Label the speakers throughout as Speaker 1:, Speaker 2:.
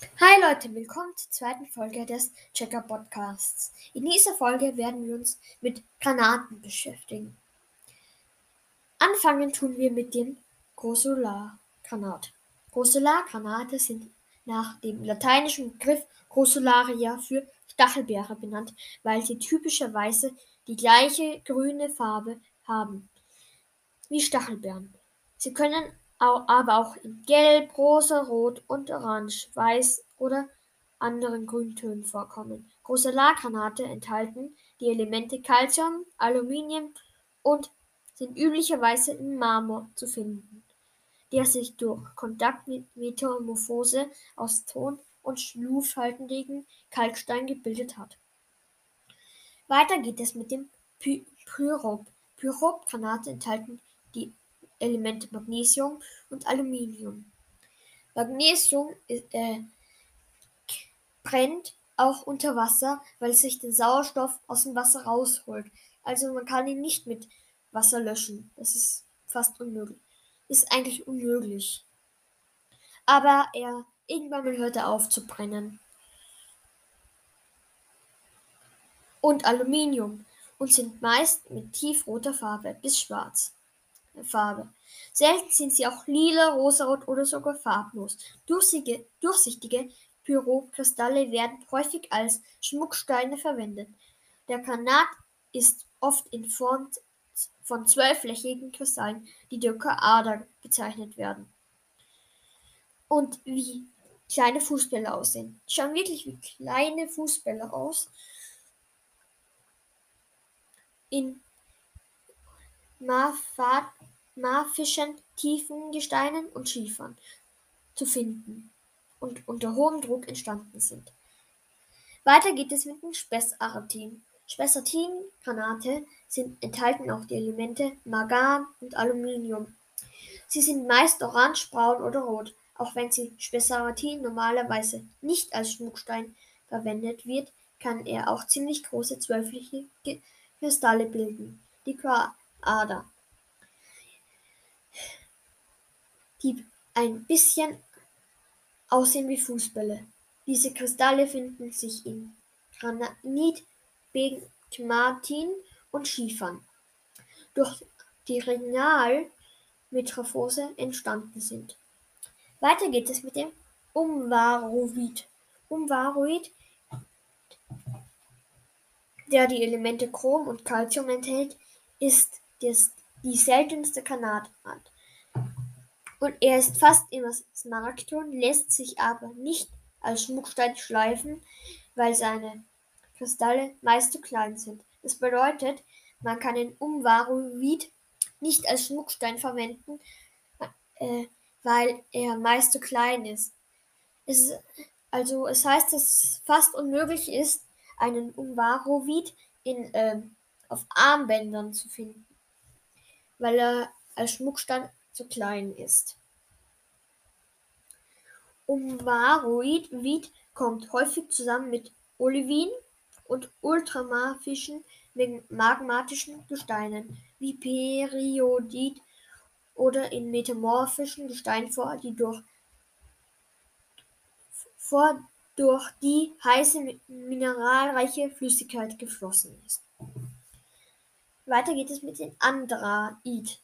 Speaker 1: Hi Leute, willkommen zur zweiten Folge des Checker Podcasts. In dieser Folge werden wir uns mit Granaten beschäftigen. Anfangen tun wir mit dem Grossolargranat. Grossolargranate sind nach dem lateinischen Begriff Grossolaria für Stachelbeere benannt, weil sie typischerweise die gleiche grüne Farbe haben wie Stachelbeeren. Sie können aber auch in Gelb, Rosa, Rot und Orange, Weiß oder anderen Grüntönen vorkommen. Grossolargranate enthalten die Elemente Calcium, Aluminium und sind üblicherweise im Marmor zu finden, der sich durch Kontakt mit Metamorphose aus Ton- und schlufhaltigen Kalkstein gebildet hat. Weiter geht es mit dem Pyrob. Pyrobgranate enthalten die Elemente Magnesium und Aluminium. Magnesium äh, brennt auch unter Wasser, weil es sich den Sauerstoff aus dem Wasser rausholt. Also man kann ihn nicht mit Wasser löschen. Das ist fast unmöglich. Ist eigentlich unmöglich. Aber er irgendwann mal hört er auf zu brennen. Und Aluminium und sind meist mit tiefroter Farbe bis schwarz. Farbe. Selten sind sie auch lila, rosarot oder sogar farblos. Durchsichtige, durchsichtige Pyrokristalle werden häufig als Schmucksteine verwendet. Der Granat ist oft in Form von zwölfflächigen Kristallen, die durch Ader bezeichnet werden. Und wie kleine Fußbälle aussehen. Schauen wirklich wie kleine Fußbälle aus. In mafischem tiefen Gesteinen und Schiefern zu finden und unter hohem Druck entstanden sind. Weiter geht es mit dem Spessartin. Spessartin-Granate sind enthalten auch die Elemente Mangan und Aluminium. Sie sind meist orange, braun oder rot. Auch wenn sie Spessaratin normalerweise nicht als Schmuckstein verwendet wird, kann er auch ziemlich große zwölfliche Kristalle bilden. Die Ader, die ein bisschen aussehen wie Fußbälle. Diese Kristalle finden sich in Granit, Pegmatin und Schiefern, durch die Renalmetamorphose entstanden sind. Weiter geht es mit dem Umvaroid. Umvaroid, der die Elemente Chrom und Calcium enthält, ist die seltenste Granatart. Und er ist fast immer Smaragdton, lässt sich aber nicht als Schmuckstein schleifen, weil seine Kristalle meist zu klein sind. Das bedeutet, man kann den Umvaroid nicht als Schmuckstein verwenden, äh, weil er meist zu klein ist. Es also es heißt, dass es fast unmöglich ist, einen Umvaroid in äh, auf Armbändern zu finden, weil er als Schmuckstein zu klein ist. Umvaroid kommt häufig zusammen mit Olivin und ultramarischen magmatischen Gesteinen wie Periodit oder in metamorphischen Gesteinen vor, die durch, vor durch die heiße mineralreiche Flüssigkeit geflossen ist. Weiter geht es mit dem Andrait.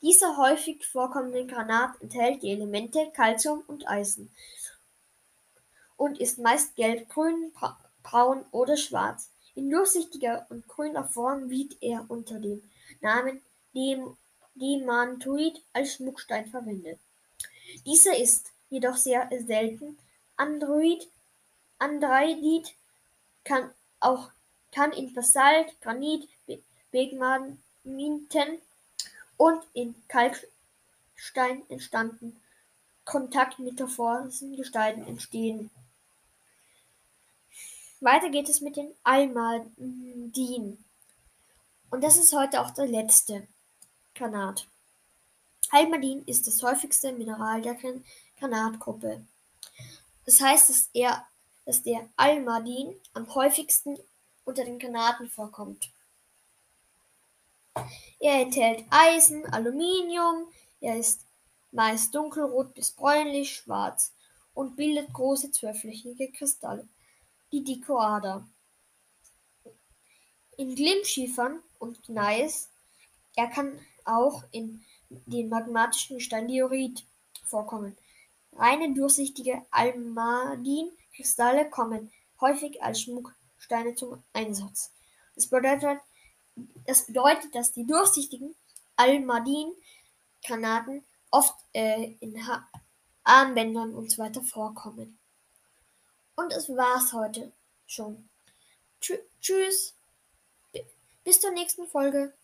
Speaker 1: Dieser häufig vorkommende Granat enthält die Elemente Calcium und Eisen und ist meist gelb-grün, braun oder schwarz. In durchsichtiger und grüner Form wird er unter dem Namen Demantoid als Schmuckstein verwendet. Dieser ist jedoch sehr selten. Android, Andradit kann auch kann in Basalt, Granit, Pegmenten und in Kalkstein entstanden kontaktmetamorphen Gesteinen entstehen. Weiter geht es mit den Almadin. Und das ist heute auch der letzte Granat. Almadin ist das häufigste Mineral der Granatgruppe. Das heißt, dass, er, dass der Almadin am häufigsten unter den Granaten vorkommt. Er enthält Eisen, Aluminium, er ist meist dunkelrot bis bräunlich-schwarz und bildet große zwölfflächige Kristalle, die Dichoader. In Glimmschiefern und Gneis, er kann auch in den magmatischen Gestein Diorit vorkommen. Reine durchsichtige Almadin-Kristalle kommen häufig als Schmucksteine zum Einsatz. Das bedeutet, das bedeutet dass die durchsichtigen Almadin-Granaten oft äh, in ha Armbändern und so weiter vorkommen. Und es war's heute schon. Tschü tschüss. Bis zur nächsten Folge.